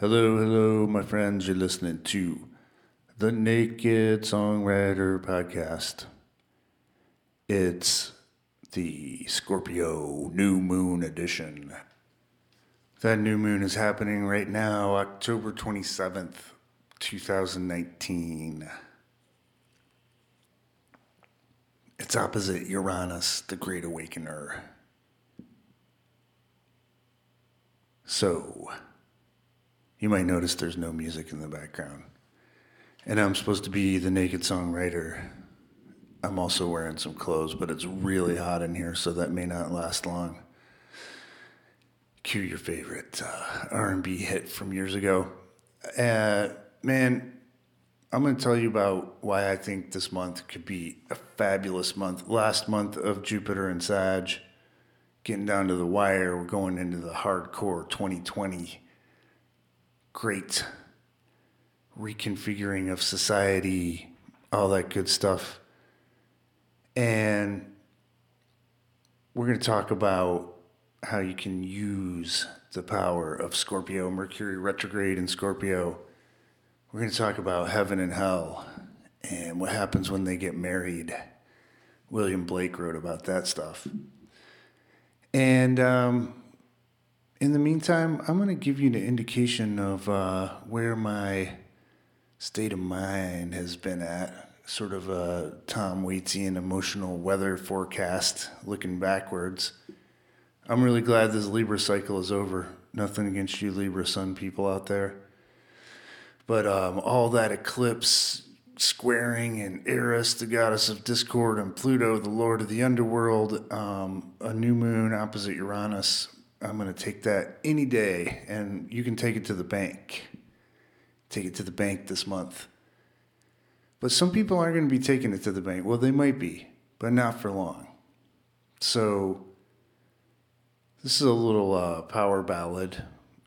Hello, hello, my friends. You're listening to the Naked Songwriter Podcast. It's the Scorpio New Moon Edition. That new moon is happening right now, October 27th, 2019. It's opposite Uranus, the Great Awakener. So, you might notice there's no music in the background. And I'm supposed to be the naked songwriter. I'm also wearing some clothes, but it's really hot in here, so that may not last long. Cue your favorite uh, R&B hit from years ago. Uh, man, I'm going to tell you about why I think this month could be a fabulous month. Last month of Jupiter and Sag, getting down to the wire. We're going into the hardcore 2020. Great reconfiguring of society, all that good stuff. And we're going to talk about how you can use the power of Scorpio, Mercury retrograde in Scorpio. We're going to talk about heaven and hell and what happens when they get married. William Blake wrote about that stuff. And um, in the meantime, I'm going to give you an indication of uh, where my state of mind has been at. Sort of a Tom Waitian emotional weather forecast looking backwards. I'm really glad this Libra cycle is over. Nothing against you, Libra Sun people out there. But um, all that eclipse squaring and Eris, the goddess of discord, and Pluto, the lord of the underworld, um, a new moon opposite Uranus. I'm going to take that any day, and you can take it to the bank. Take it to the bank this month. But some people aren't going to be taking it to the bank. Well, they might be, but not for long. So this is a little uh, power ballad,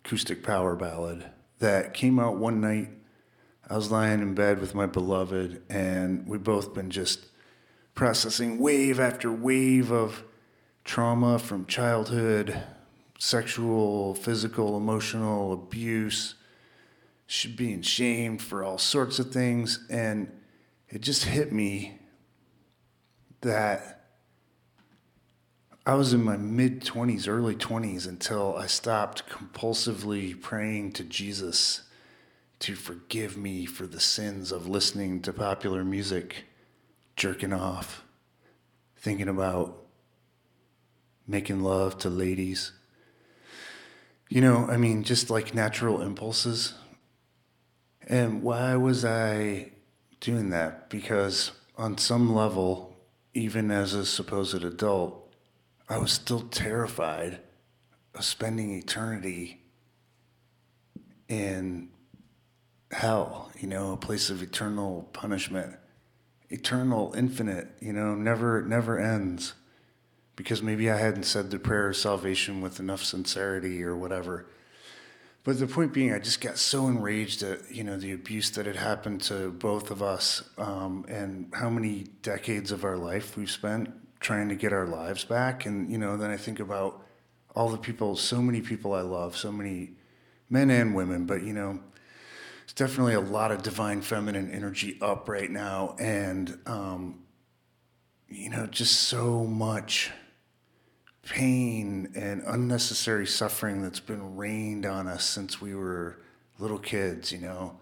acoustic power ballad that came out one night. I was lying in bed with my beloved, and we both been just processing wave after wave of trauma from childhood, sexual, physical, emotional abuse, being shamed for all sorts of things. And it just hit me that I was in my mid 20s, early 20s until I stopped compulsively praying to Jesus to forgive me for the sins of listening to popular music, jerking off, thinking about making love to ladies. You know, I mean, just like natural impulses. And why was I doing that? Because on some level, even as a supposed adult, I was still terrified of spending eternity in hell, you know, a place of eternal punishment, eternal, infinite, you know, never, never ends. Because maybe I hadn't said the prayer of salvation with enough sincerity or whatever. But the point being, I just got so enraged at you know the abuse that had happened to both of us, um, and how many decades of our life we've spent trying to get our lives back. And, you know, then I think about all the people, so many people I love, so many men and women, but, you know, it's definitely a lot of divine feminine energy up right now. And, um, you know, just so much pain and unnecessary suffering that's been rained on us since we were little kids, you know,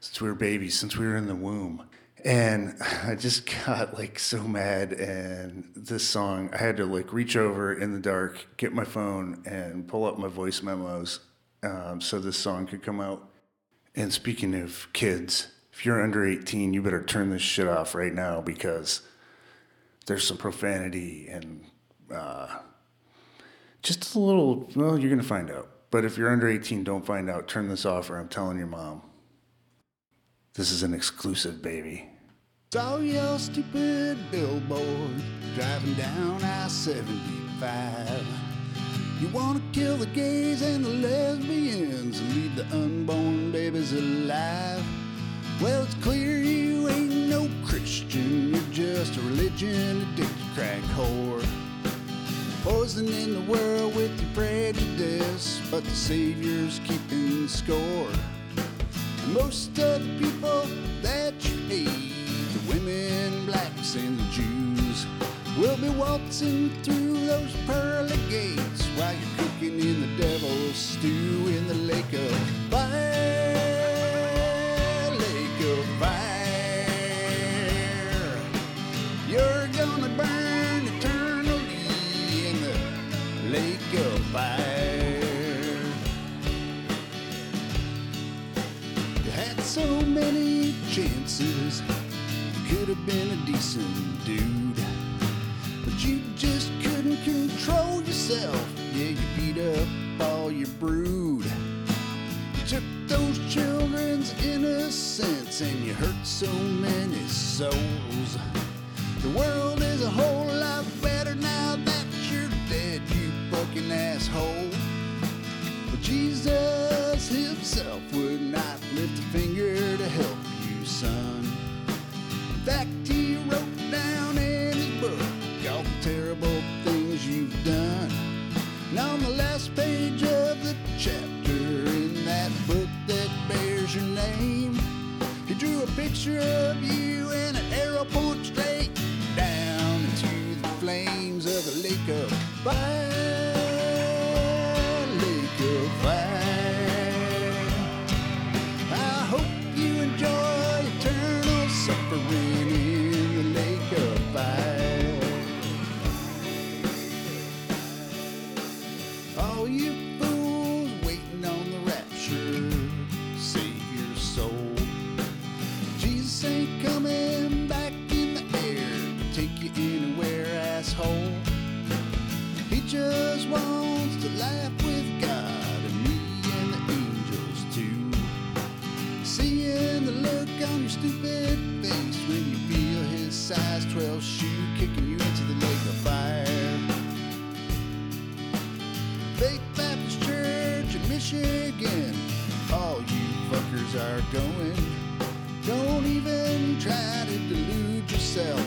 since we were babies, since we were in the womb. And I just got like so mad. And this song, I had to like reach over in the dark, get my phone, and pull up my voice memos um, so this song could come out. And speaking of kids, if you're under 18, you better turn this shit off right now because there's some profanity and uh, just a little, well, you're going to find out. But if you're under 18, don't find out. Turn this off, or I'm telling your mom. This is an exclusive, baby. Saw your stupid billboard driving down I 75. You wanna kill the gays and the lesbians and leave the unborn babies alive. Well, it's clear you ain't no Christian, you're just a religion addicted crack whore. Poisoning the world with your prejudice, but the Savior's keeping keeping score. And most of the people that you hate, the women, blacks, and the Jews, will be waltzing through those pearly gates while you're cooking in the devil's stew in the lake of fire. You could have been a decent dude. But you just couldn't control yourself. Yeah, you beat up all your brood. You took those children's innocence and you hurt so many souls. The world is a whole lot better now that you're dead, you fucking asshole. But Jesus Faith Baptist Church in Michigan, all you fuckers are going. Don't even try to delude yourself.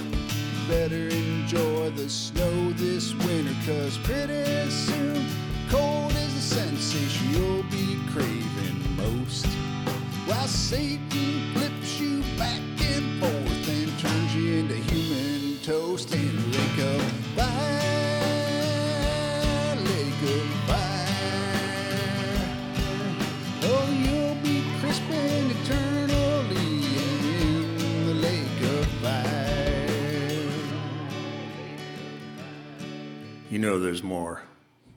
Better enjoy the snow this winter, cause pretty soon, cold is the sensation you'll be craving most. While Satan You know there's more.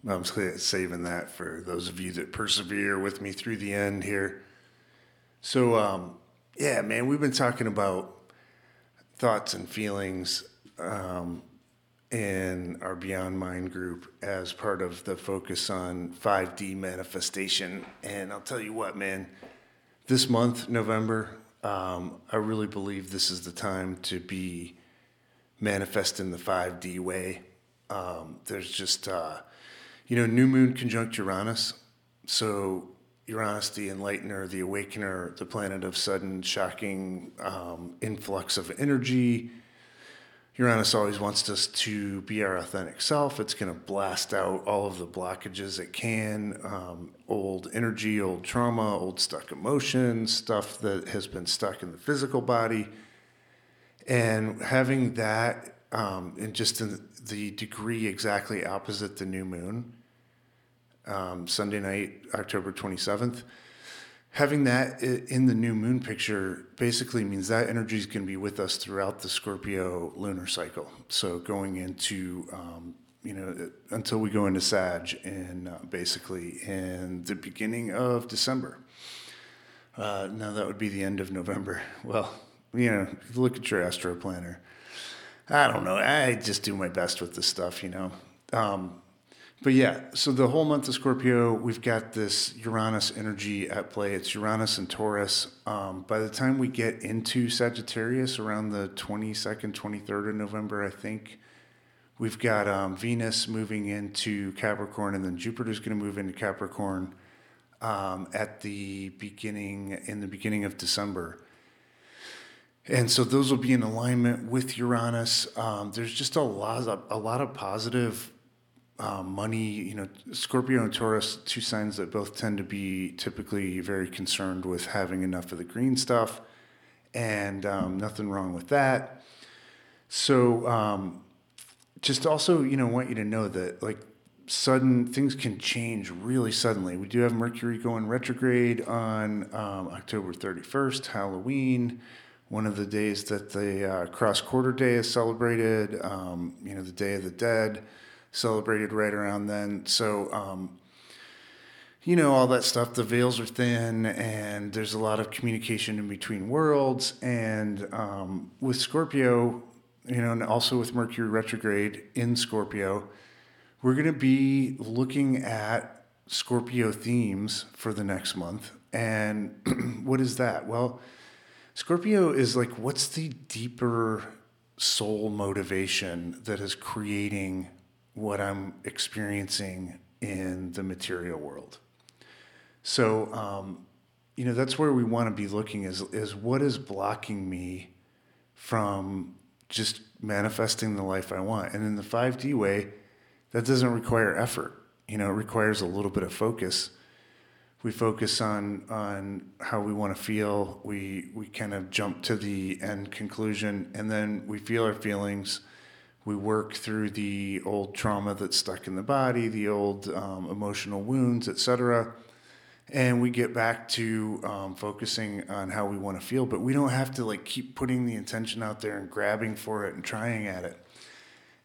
I'm saving that for those of you that persevere with me through the end here. So, um, yeah, man, we've been talking about thoughts and feelings um, in our Beyond Mind group as part of the focus on 5D manifestation. And I'll tell you what, man, this month, November, um, I really believe this is the time to be manifesting the 5D way. Um, there's just, uh, you know, new moon conjunct Uranus. So, Uranus, the enlightener, the awakener, the planet of sudden, shocking um, influx of energy. Uranus always wants us to be our authentic self. It's going to blast out all of the blockages it can um, old energy, old trauma, old stuck emotions, stuff that has been stuck in the physical body. And having that um, in just in the degree exactly opposite the new moon, um, Sunday night, October 27th, having that in the new moon picture basically means that energy is going to be with us throughout the Scorpio lunar cycle. So going into, um, you know, until we go into Sag and uh, basically in the beginning of December. Uh, no, that would be the end of November. Well, you know, look at your astro planner, I don't know. I just do my best with this stuff, you know. Um, but yeah, so the whole month of Scorpio, we've got this Uranus energy at play. It's Uranus and Taurus. Um, by the time we get into Sagittarius, around the 22nd, 23rd of November, I think, we've got um, Venus moving into Capricorn, and then Jupiter's going to move into Capricorn um, at the beginning, in the beginning of December. And so those will be in alignment with Uranus. Um, there's just a lot of a lot of positive uh, money. You know, Scorpio and Taurus, two signs that both tend to be typically very concerned with having enough of the green stuff, and um, nothing wrong with that. So, um, just also, you know, want you to know that like sudden things can change really suddenly. We do have Mercury going retrograde on um, October 31st, Halloween, one of the days that the uh, cross quarter day is celebrated, um, you know, the Day of the Dead celebrated right around then. So, um, you know, all that stuff, the veils are thin and there's a lot of communication in between worlds. And um, with Scorpio, you know, and also with Mercury retrograde in Scorpio, we're going to be looking at Scorpio themes for the next month. And what is that? Well, Scorpio is like, what's the deeper soul motivation that is creating what I'm experiencing in the material world? So, um, you know, that's where we want to be looking is, is what is blocking me from just manifesting the life I want. And in the 5D way, that doesn't require effort. You know, it requires a little bit of focus. We focus on on how we want to feel. We we kind of jump to the end conclusion, and then we feel our feelings. We work through the old trauma that's stuck in the body, the old um, emotional wounds, etc and we get back to um, focusing on how we want to feel but we don't have to like keep putting the intention out there and grabbing for it and trying at it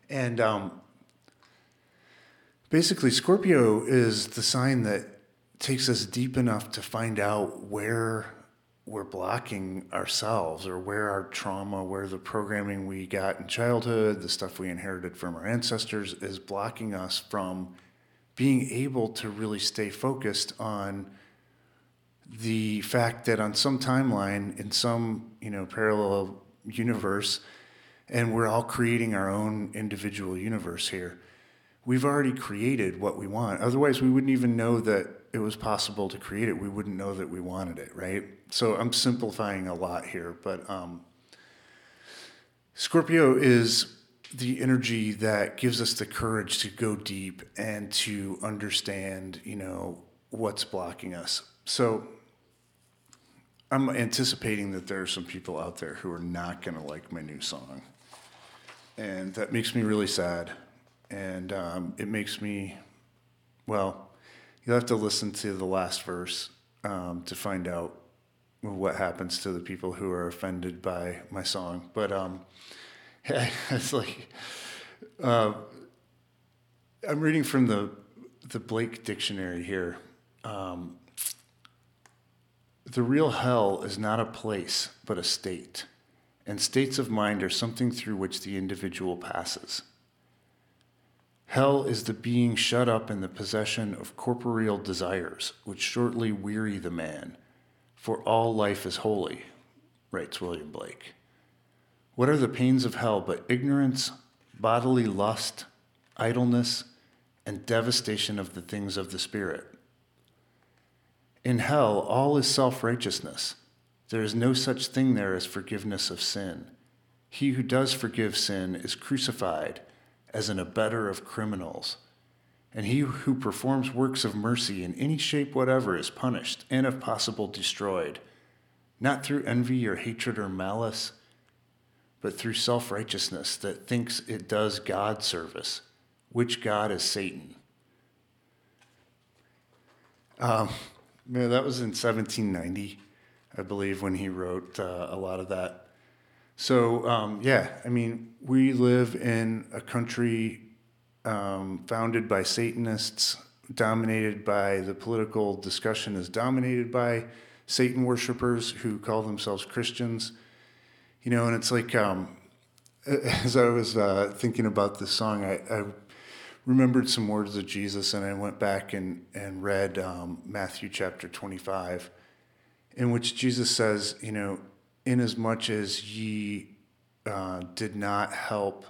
and um, basically scorpio is the sign that takes us deep enough to find out where we're blocking ourselves or where our trauma where the programming we got in childhood the stuff we inherited from our ancestors is blocking us from being able to really stay focused on the fact that on some timeline in some you know parallel universe and we're all creating our own individual universe here we've already created what we want. Otherwise we wouldn't even know that it was possible to create it we wouldn't know that we wanted it right so i'm simplifying a lot here but um, scorpio is the energy that gives us the courage to go deep and to understand, you know, what's blocking us. So I'm anticipating that there are some people out there who are not going to like my new song. And that makes me really sad. And um, it makes me, well, you'll have to listen to the last verse um, to find out what happens to the people who are offended by my song. But, um, it's like uh, I'm reading from the the Blake Dictionary here. Um, the real hell is not a place, but a state, and states of mind are something through which the individual passes. Hell is the being shut up in the possession of corporeal desires, which shortly weary the man, for all life is holy, writes William Blake. What are the pains of hell but ignorance, bodily lust, idleness, and devastation of the things of the Spirit? In hell, all is self righteousness. There is no such thing there as forgiveness of sin. He who does forgive sin is crucified as an abettor of criminals. And he who performs works of mercy in any shape whatever is punished, and if possible, destroyed, not through envy or hatred or malice but through self righteousness that thinks it does God service, which God is Satan. Um, man, that was in 1790, I believe, when he wrote uh, a lot of that. So, um, yeah, I mean, we live in a country um, founded by Satanists, dominated by the political discussion, is dominated by Satan worshippers who call themselves Christians. You know, and it's like um, as I was uh, thinking about this song, I, I, remembered some words of Jesus, and I went back and and read um, Matthew chapter twenty five, in which Jesus says, you know, inasmuch as ye uh, did not help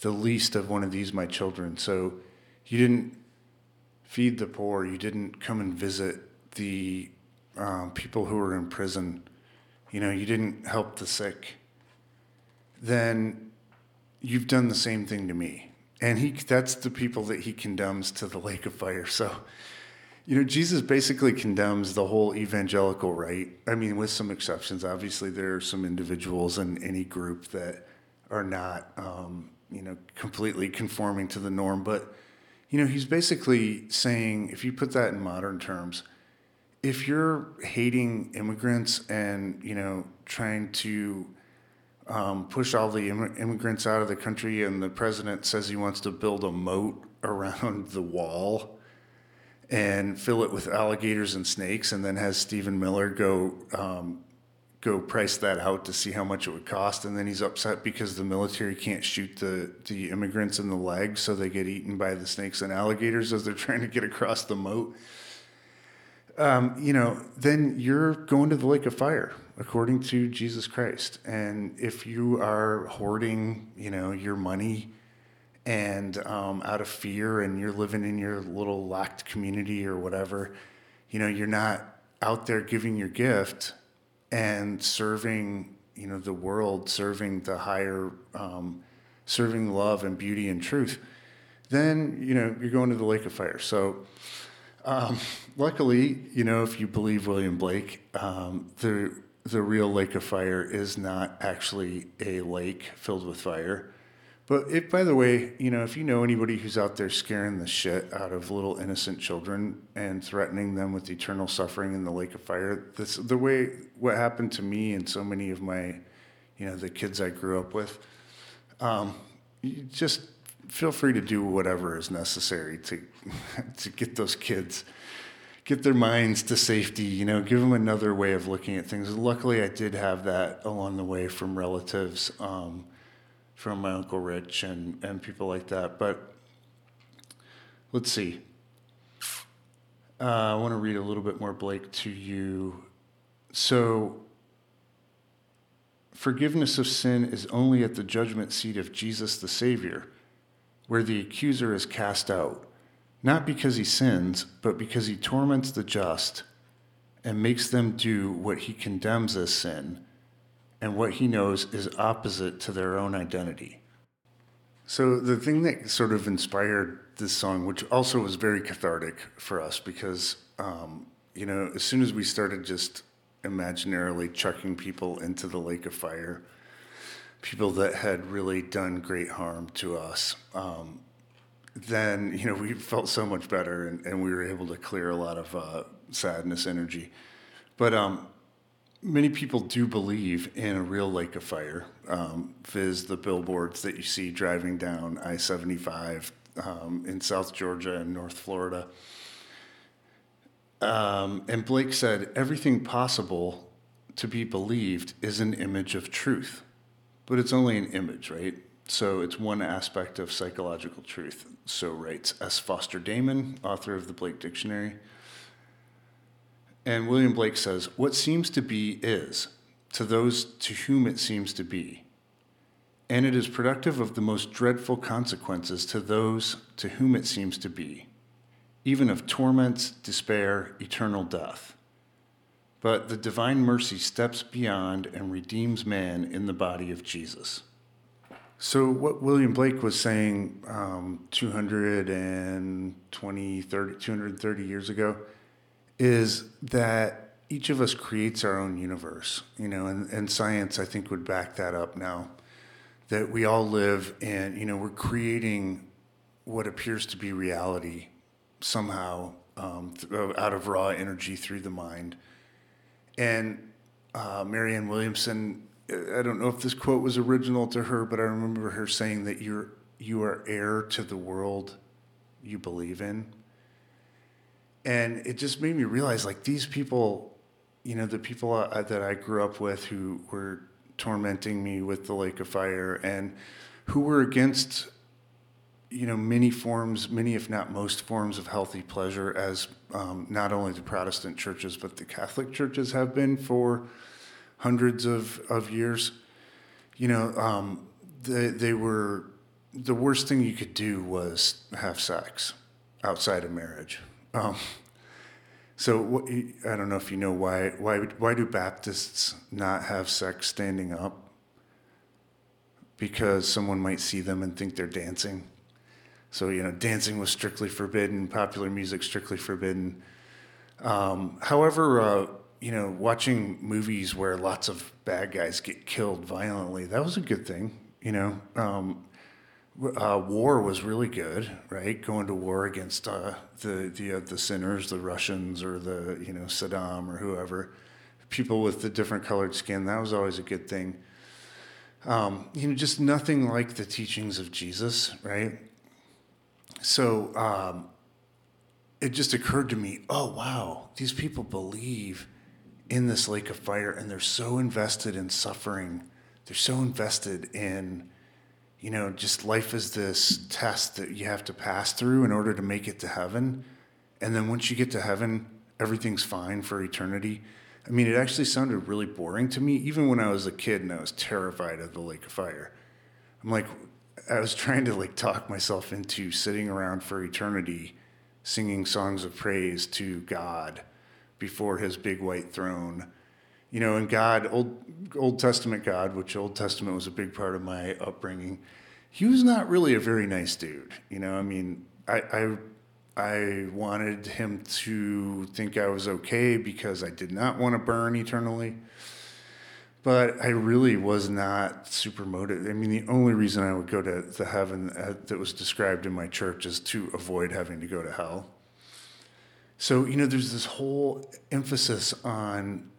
the least of one of these my children, so you didn't feed the poor, you didn't come and visit the um, people who were in prison you know, you didn't help the sick, then you've done the same thing to me. and he that's the people that he condemns to the lake of fire. So, you know, Jesus basically condemns the whole evangelical right. I mean, with some exceptions. Obviously, there are some individuals in any group that are not, um, you know, completely conforming to the norm. But, you know, he's basically saying, if you put that in modern terms, if you're hating immigrants and you know trying to um, push all the Im- immigrants out of the country, and the president says he wants to build a moat around the wall and fill it with alligators and snakes, and then has Stephen Miller go um, go price that out to see how much it would cost, and then he's upset because the military can't shoot the the immigrants in the leg, so they get eaten by the snakes and alligators as they're trying to get across the moat. Um, you know, then you're going to the lake of fire according to Jesus Christ. And if you are hoarding, you know, your money and um, out of fear and you're living in your little locked community or whatever, you know, you're not out there giving your gift and serving, you know, the world, serving the higher, um, serving love and beauty and truth, then, you know, you're going to the lake of fire. So, um, luckily, you know, if you believe William Blake, um, the the real lake of fire is not actually a lake filled with fire. But if, by the way, you know, if you know anybody who's out there scaring the shit out of little innocent children and threatening them with eternal suffering in the lake of fire, this the way what happened to me and so many of my, you know, the kids I grew up with. Um, you just feel free to do whatever is necessary to to get those kids get their minds to safety, you know, give them another way of looking at things. Luckily, I did have that along the way from relatives, um, from my Uncle Rich and, and people like that. But let's see. Uh, I want to read a little bit more Blake to you. So, forgiveness of sin is only at the judgment seat of Jesus the Savior, where the accuser is cast out not because he sins, but because he torments the just and makes them do what he condemns as sin and what he knows is opposite to their own identity. So, the thing that sort of inspired this song, which also was very cathartic for us because, um, you know, as soon as we started just imaginarily chucking people into the lake of fire, people that had really done great harm to us, um, then you know we felt so much better and, and we were able to clear a lot of uh, sadness energy but um, many people do believe in a real lake of fire um, viz the billboards that you see driving down i-75 um, in south georgia and north florida um, and blake said everything possible to be believed is an image of truth but it's only an image right so it's one aspect of psychological truth. So writes S. Foster Damon, author of the Blake Dictionary. And William Blake says, What seems to be is, to those to whom it seems to be. And it is productive of the most dreadful consequences to those to whom it seems to be, even of torments, despair, eternal death. But the divine mercy steps beyond and redeems man in the body of Jesus. So what William Blake was saying um, 220, 30, 230 years ago is that each of us creates our own universe, you know, and, and science, I think, would back that up now. That we all live in, you know, we're creating what appears to be reality somehow um, th- out of raw energy through the mind. And uh, Marianne Williamson I don't know if this quote was original to her, but I remember her saying that you're you are heir to the world you believe in. And it just made me realize like these people, you know, the people I, that I grew up with who were tormenting me with the lake of fire and who were against you know many forms many if not most forms of healthy pleasure as um, not only the protestant churches but the catholic churches have been for hundreds of, of years, you know, um, they, they were, the worst thing you could do was have sex outside of marriage. Um, so I don't know if you know why, why, why do Baptists not have sex standing up? Because someone might see them and think they're dancing. So, you know, dancing was strictly forbidden, popular music strictly forbidden. Um, however, uh, you know, watching movies where lots of bad guys get killed violently, that was a good thing. You know, um, uh, war was really good, right? Going to war against uh, the the uh, the sinners, the Russians or the you know Saddam or whoever, people with the different colored skin. That was always a good thing. Um, you know, just nothing like the teachings of Jesus, right? So um, it just occurred to me, oh wow, these people believe in this lake of fire, and they're so invested in suffering. They're so invested in you know, just life is this test that you have to pass through in order to make it to heaven. And then once you get to heaven, everything's fine for eternity. I mean, it actually sounded really boring to me, even when I was a kid and I was terrified of the lake of fire. I'm like, I was trying to like talk myself into sitting around for eternity, singing songs of praise to God before his big white throne you know, and God, Old Old Testament God, which Old Testament was a big part of my upbringing, he was not really a very nice dude. You know, I mean, I I, I wanted him to think I was okay because I did not want to burn eternally. But I really was not super motivated. I mean, the only reason I would go to the heaven uh, that was described in my church is to avoid having to go to hell. So, you know, there's this whole emphasis on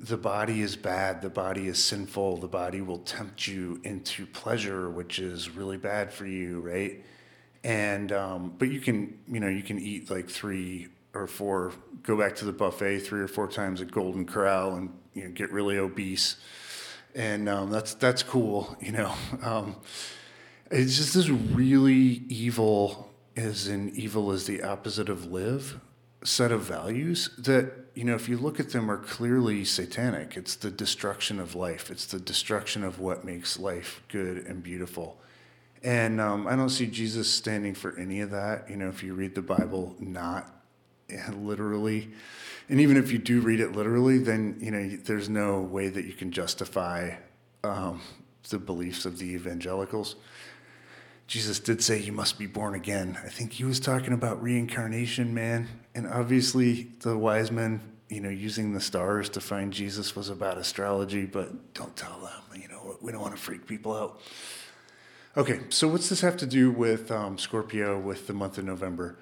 the body is bad, the body is sinful, the body will tempt you into pleasure, which is really bad for you, right? And um, but you can, you know, you can eat like three or four, go back to the buffet three or four times at Golden Corral and you know get really obese, and um, that's that's cool, you know. Um, it's just this really evil, as in evil is the opposite of live set of values that you know if you look at them are clearly satanic. It's the destruction of life. It's the destruction of what makes life good and beautiful. And um, i don't see jesus standing for any of that. You know if you read the bible not literally. And even if you do read it literally then you know there's no way that you can justify um, the beliefs of the evangelicals Jesus did say you must be born again. I think he was talking about reincarnation, man. And obviously, the wise men, you know, using the stars to find Jesus was about astrology, but don't tell them, you know, we don't want to freak people out. Okay, so what's this have to do with um, Scorpio with the month of November?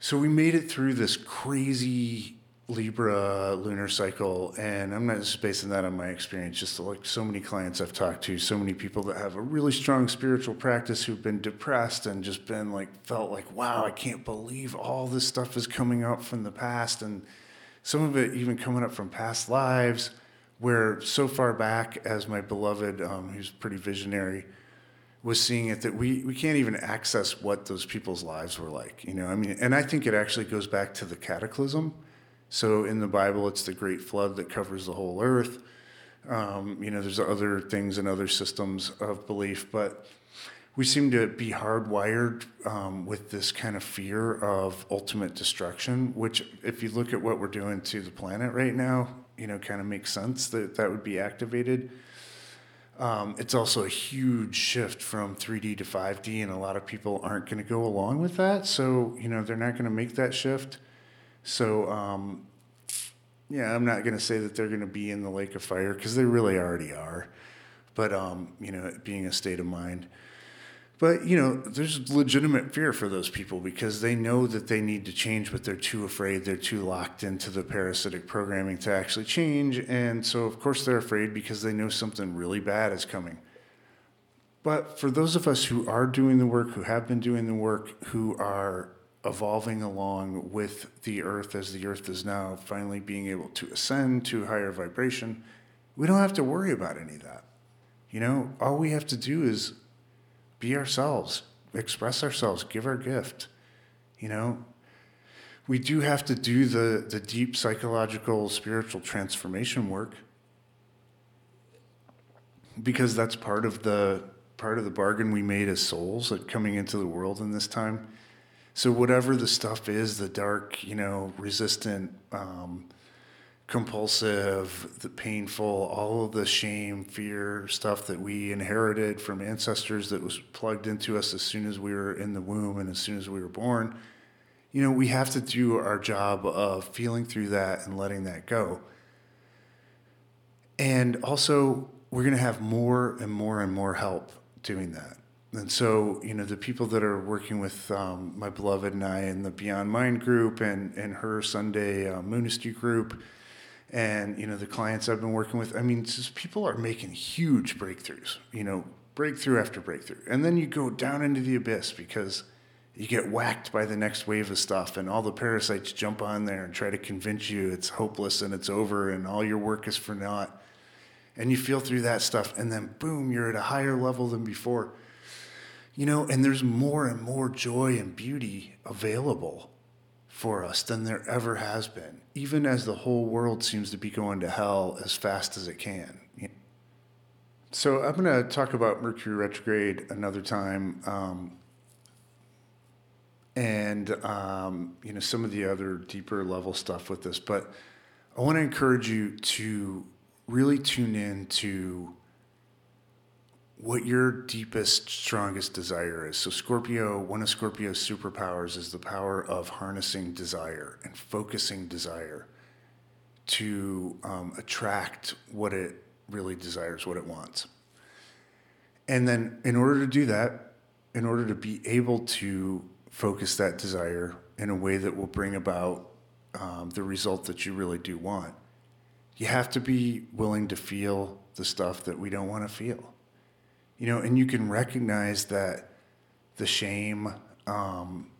So we made it through this crazy Libra lunar cycle, and I'm not just basing that on my experience, just like so many clients I've talked to, so many people that have a really strong spiritual practice who've been depressed and just been like, felt like, wow, I can't believe all this stuff is coming up from the past, and some of it even coming up from past lives, where so far back as my beloved, um, who's pretty visionary, was seeing it that we, we can't even access what those people's lives were like, you know. I mean, and I think it actually goes back to the cataclysm so in the Bible, it's the great flood that covers the whole earth. Um, you know, there's other things and other systems of belief, but we seem to be hardwired um, with this kind of fear of ultimate destruction, which, if you look at what we're doing to the planet right now, you know, kind of makes sense that that would be activated. Um, it's also a huge shift from 3D to 5D, and a lot of people aren't going to go along with that. So, you know, they're not going to make that shift. So, um, yeah, I'm not going to say that they're going to be in the lake of fire because they really already are. But, um, you know, being a state of mind. But, you know, there's legitimate fear for those people because they know that they need to change, but they're too afraid. They're too locked into the parasitic programming to actually change. And so, of course, they're afraid because they know something really bad is coming. But for those of us who are doing the work, who have been doing the work, who are evolving along with the earth as the earth is now finally being able to ascend to higher vibration, we don't have to worry about any of that. You know, all we have to do is be ourselves, express ourselves, give our gift. You know, we do have to do the, the deep psychological, spiritual transformation work because that's part of the part of the bargain we made as souls coming into the world in this time so whatever the stuff is, the dark, you know, resistant, um, compulsive, the painful, all of the shame, fear stuff that we inherited from ancestors that was plugged into us as soon as we were in the womb and as soon as we were born. You know, we have to do our job of feeling through that and letting that go. And also, we're going to have more and more and more help doing that. And so, you know, the people that are working with um, my beloved and I in the Beyond Mind group and, and her Sunday uh, Moonistry group, and you know the clients I've been working with. I mean, just people are making huge breakthroughs. You know, breakthrough after breakthrough, and then you go down into the abyss because you get whacked by the next wave of stuff, and all the parasites jump on there and try to convince you it's hopeless and it's over and all your work is for naught. And you feel through that stuff, and then boom, you're at a higher level than before. You know, and there's more and more joy and beauty available for us than there ever has been, even as the whole world seems to be going to hell as fast as it can. So I'm going to talk about Mercury retrograde another time, um, and um, you know some of the other deeper level stuff with this. But I want to encourage you to really tune in to what your deepest, strongest desire is. So, Scorpio, one of Scorpio's superpowers is the power of harnessing desire and focusing desire to um, attract what it really desires, what it wants. And then, in order to do that, in order to be able to focus that desire in a way that will bring about um, the result that you really do want, you have to be willing to feel the stuff that we don't want to feel you know, and you can recognize that the shame, um,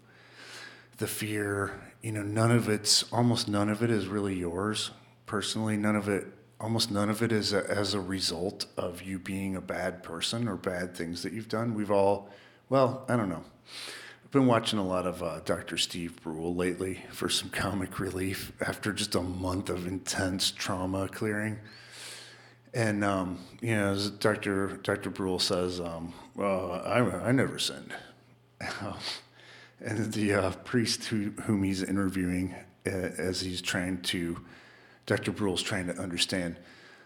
the fear, you know, none of it's almost none of it is really yours personally. None of it, almost none of it is a, as a result of you being a bad person or bad things that you've done. We've all, well, I don't know. I've been watching a lot of uh, Dr. Steve Brule lately for some comic relief after just a month of intense trauma clearing. And um, you know, as Dr. Dr. Brule says, um, "Well, I, I never sinned." and the uh, priest who, whom he's interviewing, uh, as he's trying to, Dr. Brule's trying to understand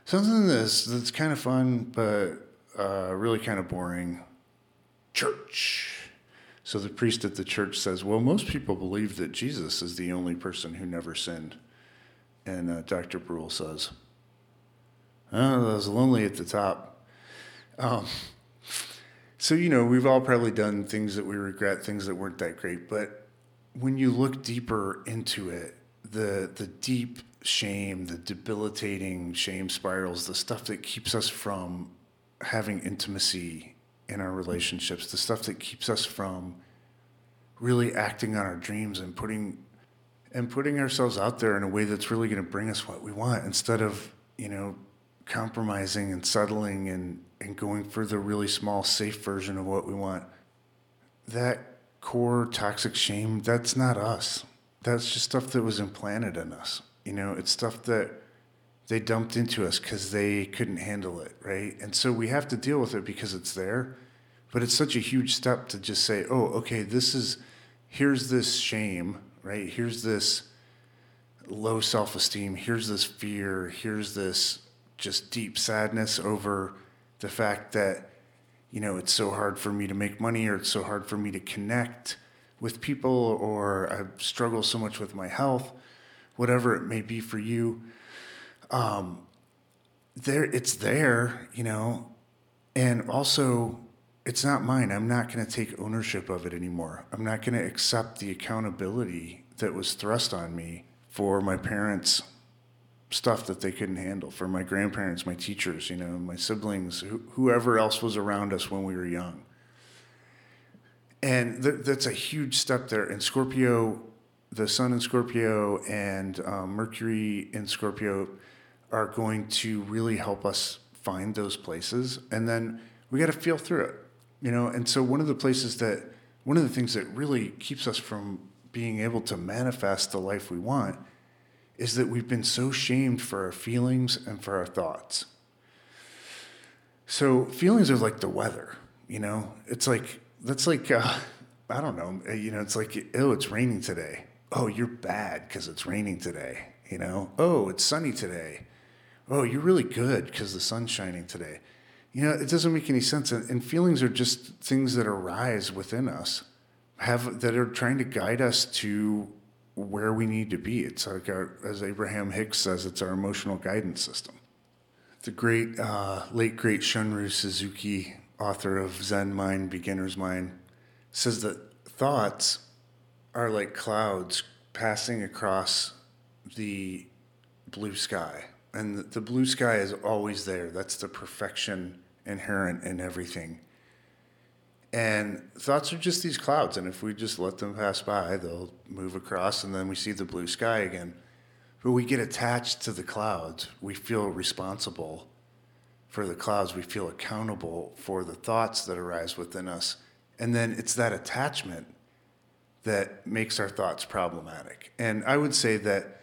something that's that's kind of fun, but uh, really kind of boring. Church. So the priest at the church says, "Well, most people believe that Jesus is the only person who never sinned," and uh, Dr. Brule says. Oh, I was lonely at the top. Um, so, you know, we've all probably done things that we regret, things that weren't that great. But when you look deeper into it, the, the deep shame, the debilitating shame spirals, the stuff that keeps us from having intimacy in our relationships, the stuff that keeps us from really acting on our dreams and putting and putting ourselves out there in a way that's really going to bring us what we want instead of you know compromising and settling and, and going for the really small, safe version of what we want. That core toxic shame, that's not us. That's just stuff that was implanted in us. You know, it's stuff that they dumped into us because they couldn't handle it, right? And so we have to deal with it because it's there. But it's such a huge step to just say, oh, okay, this is, here's this shame, right? Here's this low self esteem. Here's this fear. Here's this just deep sadness over the fact that you know it's so hard for me to make money or it's so hard for me to connect with people or I struggle so much with my health, whatever it may be for you. Um, there, it's there, you know, and also it's not mine. I'm not going to take ownership of it anymore. I'm not going to accept the accountability that was thrust on me for my parents' stuff that they couldn't handle for my grandparents, my teachers, you know, my siblings, wh- whoever else was around us when we were young. And th- that's a huge step there. And Scorpio, the Sun in Scorpio and um, Mercury in Scorpio are going to really help us find those places. And then we got to feel through it, you know. And so one of the places that, one of the things that really keeps us from being able to manifest the life we want is that we've been so shamed for our feelings and for our thoughts. So feelings are like the weather, you know. It's like that's like uh, I don't know, you know. It's like oh, it's raining today. Oh, you're bad because it's raining today. You know, oh, it's sunny today. Oh, you're really good because the sun's shining today. You know, it doesn't make any sense. And, and feelings are just things that arise within us, have that are trying to guide us to where we need to be. It's like our, as Abraham Hicks says, it's our emotional guidance system. The great, uh, late great Shunryu Suzuki, author of Zen Mind, Beginner's Mind, says that thoughts are like clouds passing across the blue sky. And the, the blue sky is always there. That's the perfection inherent in everything. And thoughts are just these clouds, and if we just let them pass by, they'll move across, and then we see the blue sky again. But we get attached to the clouds. We feel responsible for the clouds. We feel accountable for the thoughts that arise within us. And then it's that attachment that makes our thoughts problematic. And I would say that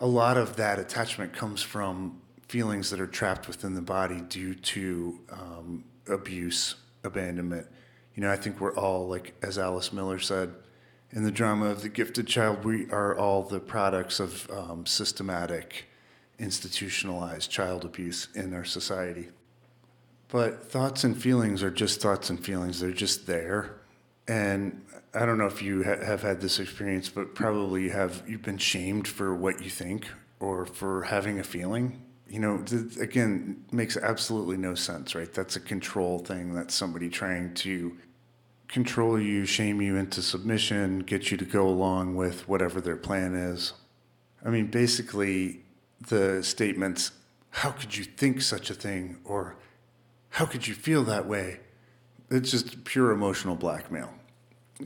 a lot of that attachment comes from feelings that are trapped within the body due to um, abuse, abandonment. You know, I think we're all, like, as Alice Miller said, in the drama of the gifted child, we are all the products of um, systematic, institutionalized child abuse in our society. But thoughts and feelings are just thoughts and feelings, they're just there. And I don't know if you ha- have had this experience, but probably you have you've been shamed for what you think or for having a feeling. You know, th- again, makes absolutely no sense, right? That's a control thing. That's somebody trying to control you, shame you into submission, get you to go along with whatever their plan is. I mean, basically, the statements, how could you think such a thing? Or how could you feel that way? It's just pure emotional blackmail.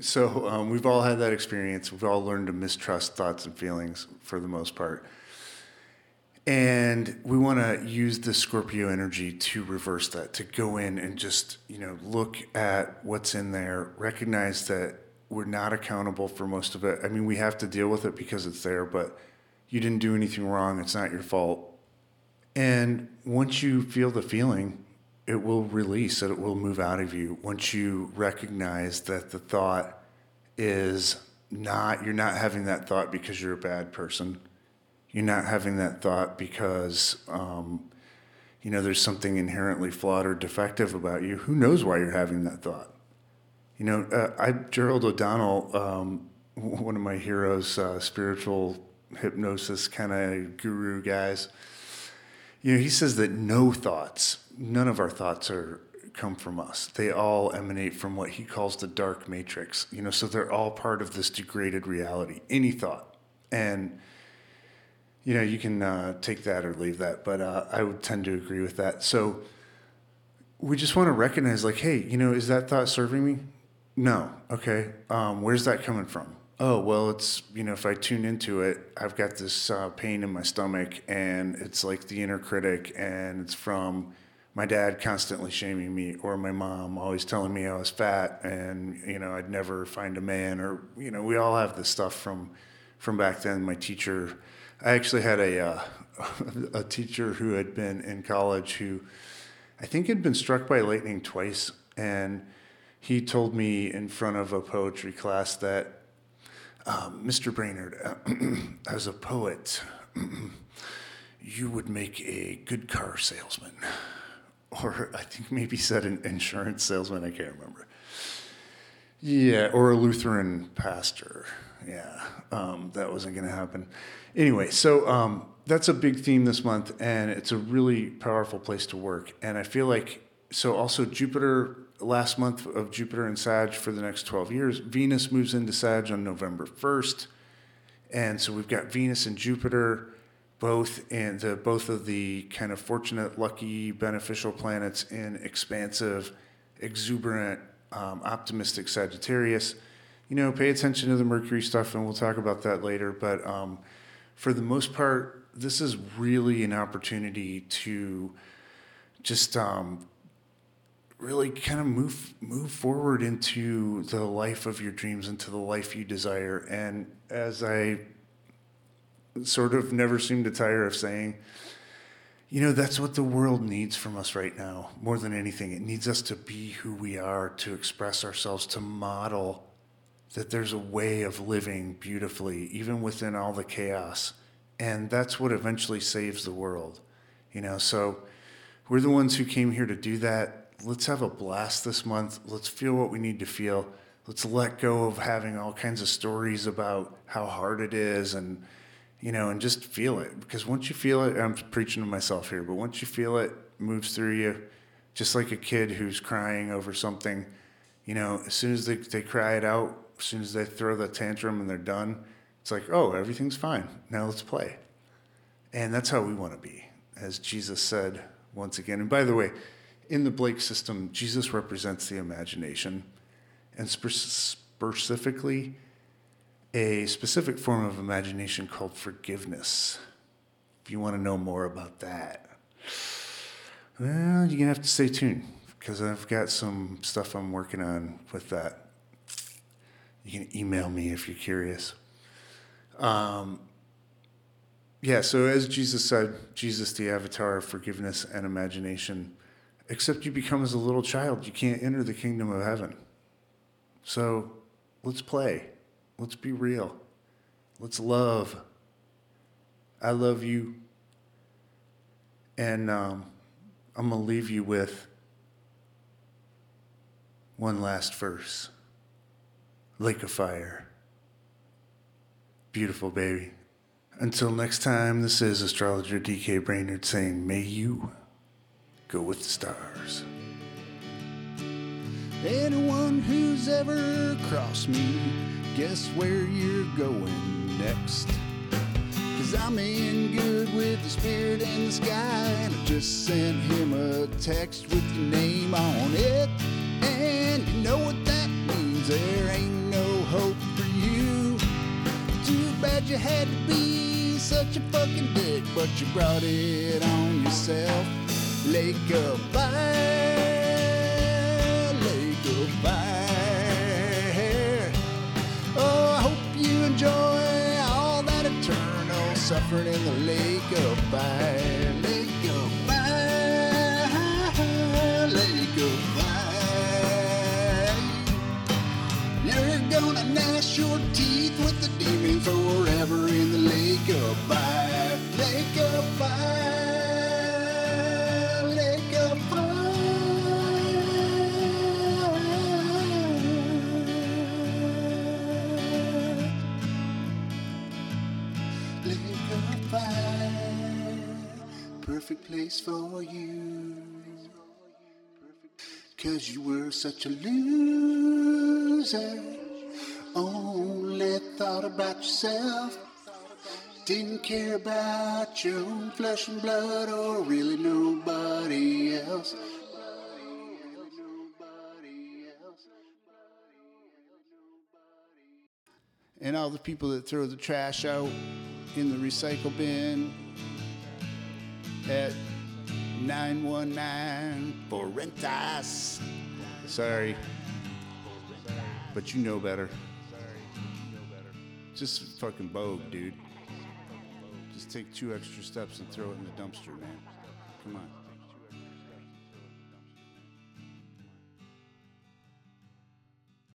So um, we've all had that experience. We've all learned to mistrust thoughts and feelings for the most part. And we want to use the Scorpio energy to reverse that, to go in and just, you know, look at what's in there, recognize that we're not accountable for most of it. I mean, we have to deal with it because it's there, but you didn't do anything wrong. It's not your fault. And once you feel the feeling, it will release, it will move out of you. Once you recognize that the thought is not, you're not having that thought because you're a bad person you're not having that thought because, um, you know, there's something inherently flawed or defective about you. Who knows why you're having that thought? You know, uh, I Gerald O'Donnell, um, one of my heroes, uh, spiritual hypnosis kind of guru guys. You know, he says that no thoughts, none of our thoughts are come from us. They all emanate from what he calls the dark matrix. You know, so they're all part of this degraded reality. Any thought, and you know, you can uh, take that or leave that, but uh, I would tend to agree with that. So we just want to recognize, like, hey, you know, is that thought serving me? No. Okay. Um, where's that coming from? Oh, well, it's, you know, if I tune into it, I've got this uh, pain in my stomach and it's like the inner critic and it's from my dad constantly shaming me or my mom always telling me I was fat and, you know, I'd never find a man or, you know, we all have this stuff from, from back then. My teacher, I actually had a uh, a teacher who had been in college who I think had been struck by lightning twice, and he told me in front of a poetry class that um, Mr. Brainerd, as a poet, you would make a good car salesman, or I think maybe said an insurance salesman. I can't remember. Yeah, or a Lutheran pastor. Yeah, um, that wasn't going to happen. Anyway, so um, that's a big theme this month, and it's a really powerful place to work. And I feel like so also Jupiter last month of Jupiter and Sag for the next 12 years. Venus moves into Sag on November 1st. And so we've got Venus and Jupiter both and the both of the kind of fortunate, lucky, beneficial planets in expansive, exuberant, um, optimistic Sagittarius. You know, pay attention to the Mercury stuff, and we'll talk about that later. But um, for the most part, this is really an opportunity to just um, really kind of move move forward into the life of your dreams, into the life you desire. And as I sort of never seem to tire of saying, you know, that's what the world needs from us right now, more than anything. It needs us to be who we are, to express ourselves, to model that there's a way of living beautifully, even within all the chaos, And that's what eventually saves the world. You know, so we're the ones who came here to do that. Let's have a blast this month. Let's feel what we need to feel. Let's let go of having all kinds of stories about how hard it is and you know, and just feel it. Because once you feel it, I'm preaching to myself here, but once you feel it, moves through you, just like a kid who's crying over something. You know, as soon as they, they cry it out, as soon as they throw the tantrum and they're done, it's like, oh, everything's fine. Now let's play. And that's how we want to be, as Jesus said once again. And by the way, in the Blake system, Jesus represents the imagination, and spe- specifically, a specific form of imagination called forgiveness. If you want to know more about that, well, you're going to have to stay tuned because I've got some stuff I'm working on with that. You can email me if you're curious. Um, yeah, so as Jesus said, Jesus, the avatar of forgiveness and imagination, except you become as a little child, you can't enter the kingdom of heaven. So let's play. Let's be real. Let's love. I love you. And um, I'm going to leave you with one last verse Lake of Fire. Beautiful, baby. Until next time, this is astrologer DK Brainerd saying, May you go with the stars. Anyone who's ever crossed me, guess where you're going next? Cause I'm in good with the spirit in the sky, and I just sent him a text with your name on it. And you know what that means, there ain't no hope for you. Too bad you had to be such a fucking dick, but you brought it on yourself. Lake of fire, lake of fire. Enjoy all that eternal suffering in the lake of fire, lake of fire, lake of fire. You're gonna gnash your teeth with the demon forever place for you. Cause you were such a loser. Only thought about yourself. Didn't care about your own flesh and blood or really nobody else. And all the people that throw the trash out in the recycle bin at 919 for rentas. Sorry. But you know better. Just fucking bogue, dude. Just take two extra steps and throw it in the dumpster, man. Come on.